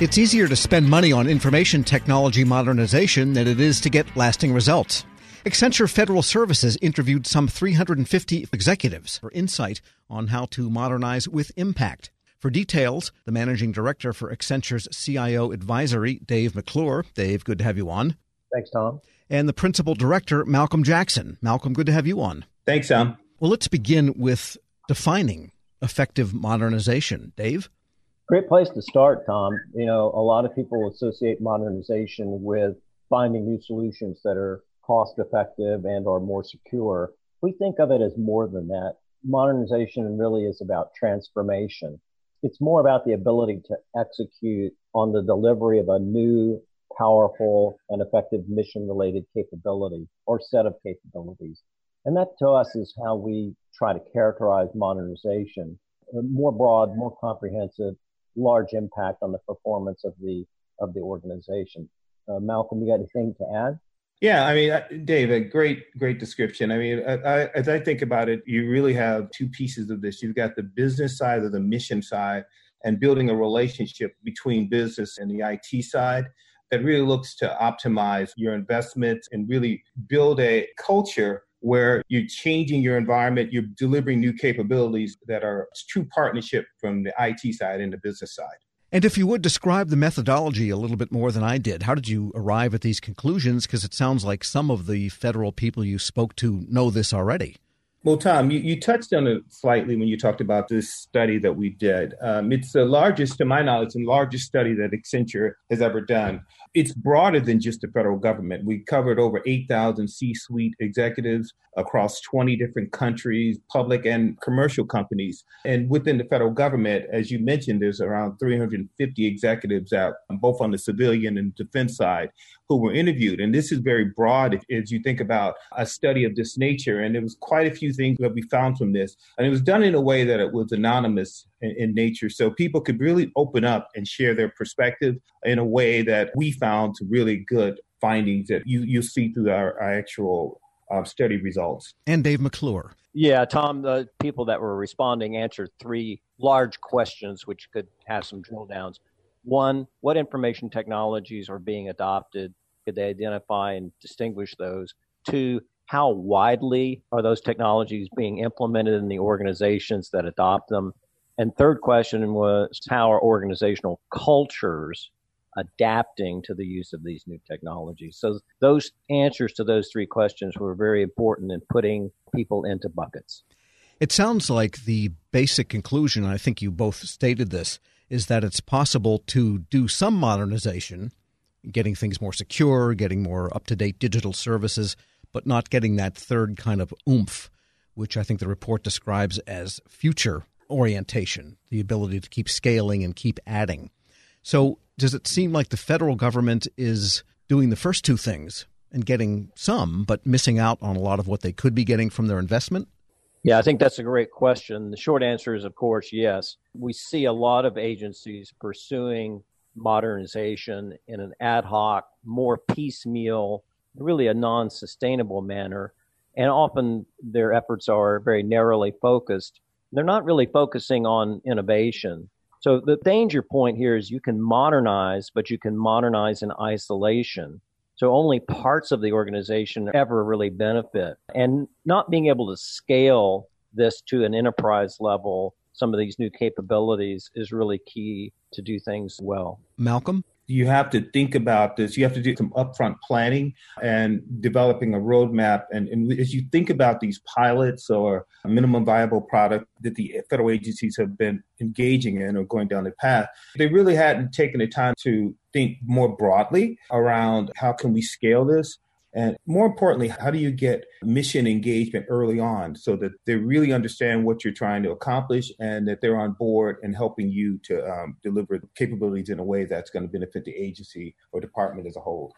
It's easier to spend money on information technology modernization than it is to get lasting results. Accenture Federal Services interviewed some 350 executives for insight on how to modernize with impact. For details, the managing director for Accenture's CIO advisory, Dave McClure. Dave, good to have you on. Thanks, Tom. And the principal director, Malcolm Jackson. Malcolm, good to have you on. Thanks, Tom. Well, let's begin with defining effective modernization. Dave? Great place to start, Tom. You know, a lot of people associate modernization with finding new solutions that are cost effective and are more secure. We think of it as more than that. Modernization really is about transformation. It's more about the ability to execute on the delivery of a new, powerful, and effective mission related capability or set of capabilities. And that to us is how we try to characterize modernization. More broad, more comprehensive, large impact on the performance of the of the organization. Uh, Malcolm, you got anything to add? Yeah, I mean, Dave, a great, great description. I mean, I, I, as I think about it, you really have two pieces of this. You've got the business side or the mission side, and building a relationship between business and the IT side that really looks to optimize your investments and really build a culture where you're changing your environment, you're delivering new capabilities that are true partnership from the IT side and the business side. And if you would describe the methodology a little bit more than I did, how did you arrive at these conclusions? Because it sounds like some of the federal people you spoke to know this already. Well, Tom, you, you touched on it slightly when you talked about this study that we did. Um, it's the largest, to my knowledge, the largest study that Accenture has ever done it's broader than just the federal government. We covered over 8,000 C suite executives across 20 different countries, public and commercial companies. And within the federal government, as you mentioned, there's around 350 executives out, both on the civilian and defense side, who were interviewed. And this is very broad as you think about a study of this nature. And there was quite a few things that we found from this. And it was done in a way that it was anonymous in, in nature. So people could really open up and share their perspective in a way that we found to really good findings that you, you see through our, our actual uh, study results. And Dave McClure. Yeah, Tom, the people that were responding answered three large questions, which could have some drill downs. One, what information technologies are being adopted? Could they identify and distinguish those? Two, how widely are those technologies being implemented in the organizations that adopt them? And third question was how are organizational cultures adapting to the use of these new technologies? So those answers to those three questions were very important in putting people into buckets. It sounds like the basic conclusion, I think you both stated this, is that it's possible to do some modernization, getting things more secure, getting more up to date digital services, but not getting that third kind of oomph, which I think the report describes as future orientation, the ability to keep scaling and keep adding. So, does it seem like the federal government is doing the first two things and getting some, but missing out on a lot of what they could be getting from their investment? Yeah, I think that's a great question. The short answer is, of course, yes. We see a lot of agencies pursuing modernization in an ad hoc, more piecemeal, really a non sustainable manner. And often their efforts are very narrowly focused they're not really focusing on innovation. So the danger point here is you can modernize, but you can modernize in isolation. So only parts of the organization ever really benefit. And not being able to scale this to an enterprise level, some of these new capabilities is really key to do things well. Malcolm? You have to think about this. You have to do some upfront planning and developing a roadmap. And, and, as you think about these pilots or minimum viable product that the federal agencies have been engaging in or going down the path, they really hadn't taken the time to think more broadly around how can we scale this and more importantly, how do you get mission engagement early on so that they really understand what you're trying to accomplish and that they're on board and helping you to um, deliver capabilities in a way that's going to benefit the agency or department as a whole?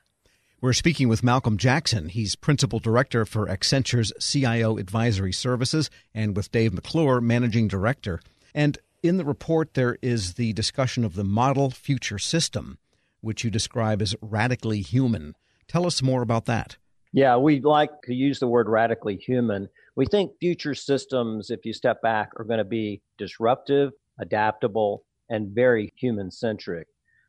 We're speaking with Malcolm Jackson. He's Principal Director for Accenture's CIO Advisory Services, and with Dave McClure, Managing Director. And in the report, there is the discussion of the model future system, which you describe as radically human. Tell us more about that. Yeah, we like to use the word radically human. We think future systems, if you step back, are going to be disruptive, adaptable, and very human centric.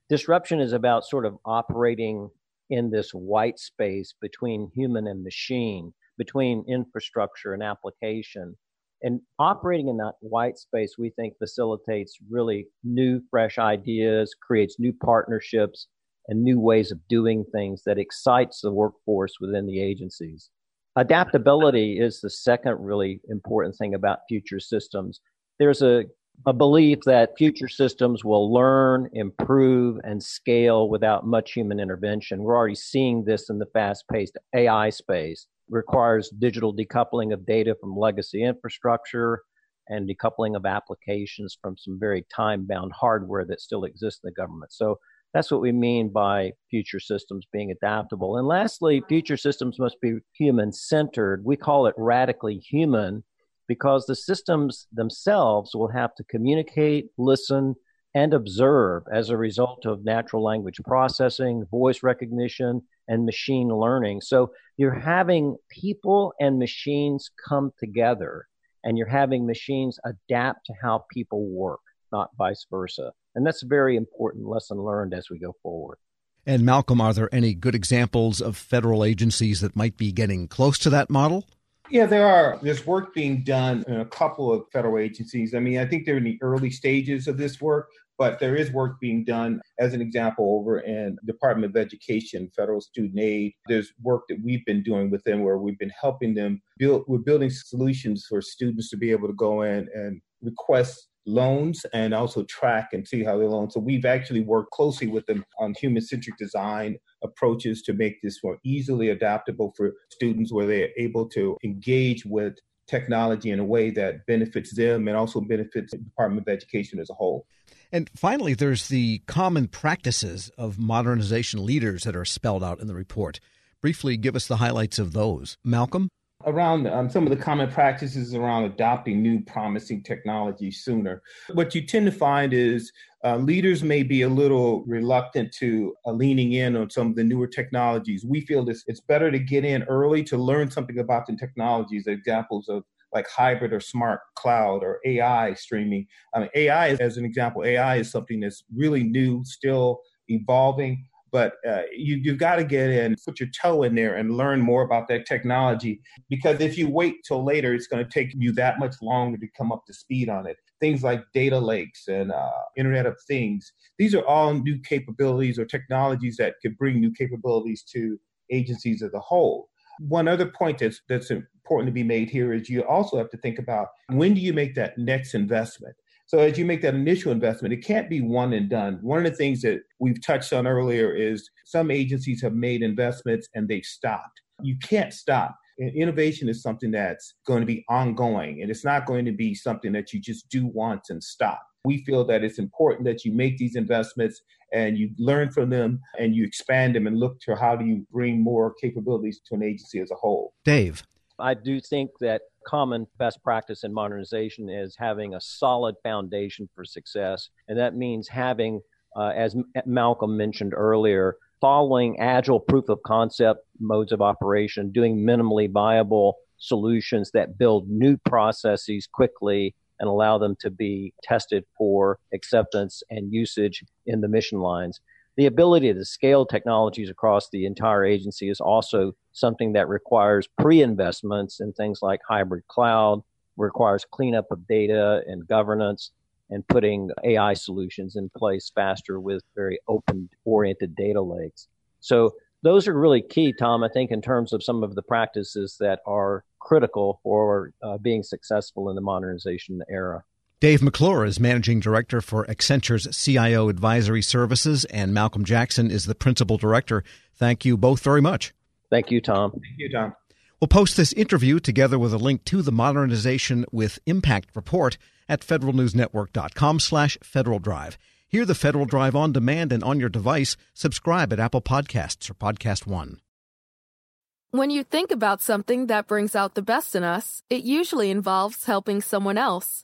disruption is about sort of operating in this white space between human and machine, between infrastructure and application. And operating in that white space, we think facilitates really new, fresh ideas, creates new partnerships, and new ways of doing things that excites the workforce within the agencies. Adaptability is the second really important thing about future systems. There's a, a belief that future systems will learn, improve, and scale without much human intervention. We're already seeing this in the fast paced AI space. It requires digital decoupling of data from legacy infrastructure and decoupling of applications from some very time bound hardware that still exists in the government. So that's what we mean by future systems being adaptable. And lastly, future systems must be human centered. We call it radically human because the systems themselves will have to communicate, listen, and observe as a result of natural language processing, voice recognition, and machine learning. So you're having people and machines come together, and you're having machines adapt to how people work, not vice versa. And that's a very important lesson learned as we go forward. And Malcolm, are there any good examples of federal agencies that might be getting close to that model? Yeah, there are. There's work being done in a couple of federal agencies. I mean, I think they're in the early stages of this work, but there is work being done. As an example, over in Department of Education, Federal Student Aid, there's work that we've been doing with them where we've been helping them build. We're building solutions for students to be able to go in and request loans and also track and see how they loan. So we've actually worked closely with them on human centric design approaches to make this more easily adaptable for students where they're able to engage with technology in a way that benefits them and also benefits the Department of Education as a whole. And finally, there's the common practices of modernization leaders that are spelled out in the report. Briefly, give us the highlights of those. Malcolm? Around um, some of the common practices around adopting new promising technology sooner. What you tend to find is uh, leaders may be a little reluctant to uh, leaning in on some of the newer technologies. We feel this, it's better to get in early to learn something about the technologies, examples of like hybrid or smart cloud or AI streaming. I mean, AI, as an example, AI is something that's really new, still evolving but uh, you, you've got to get in, put your toe in there and learn more about that technology. Because if you wait till later, it's going to take you that much longer to come up to speed on it. Things like data lakes and uh, Internet of Things, these are all new capabilities or technologies that could bring new capabilities to agencies as a whole. One other point that's, that's important to be made here is you also have to think about when do you make that next investment? So as you make that initial investment, it can't be one and done. One of the things that we've touched on earlier is some agencies have made investments and they've stopped. You can't stop. Innovation is something that's going to be ongoing and it's not going to be something that you just do once and stop. We feel that it's important that you make these investments and you learn from them and you expand them and look to how do you bring more capabilities to an agency as a whole. Dave. I do think that common best practice in modernization is having a solid foundation for success. And that means having, uh, as Malcolm mentioned earlier, following agile proof of concept modes of operation, doing minimally viable solutions that build new processes quickly and allow them to be tested for acceptance and usage in the mission lines. The ability to scale technologies across the entire agency is also something that requires pre-investments in things like hybrid cloud, requires cleanup of data and governance, and putting AI solutions in place faster with very open oriented data lakes. So those are really key, Tom, I think, in terms of some of the practices that are critical for uh, being successful in the modernization era. Dave McClure is Managing Director for Accenture's CIO Advisory Services, and Malcolm Jackson is the Principal Director. Thank you both very much. Thank you, Tom. Thank you, Tom. We'll post this interview together with a link to the Modernization with Impact report at federalnewsnetwork.com slash Federal Drive. Hear the Federal Drive on demand and on your device. Subscribe at Apple Podcasts or Podcast One. When you think about something that brings out the best in us, it usually involves helping someone else.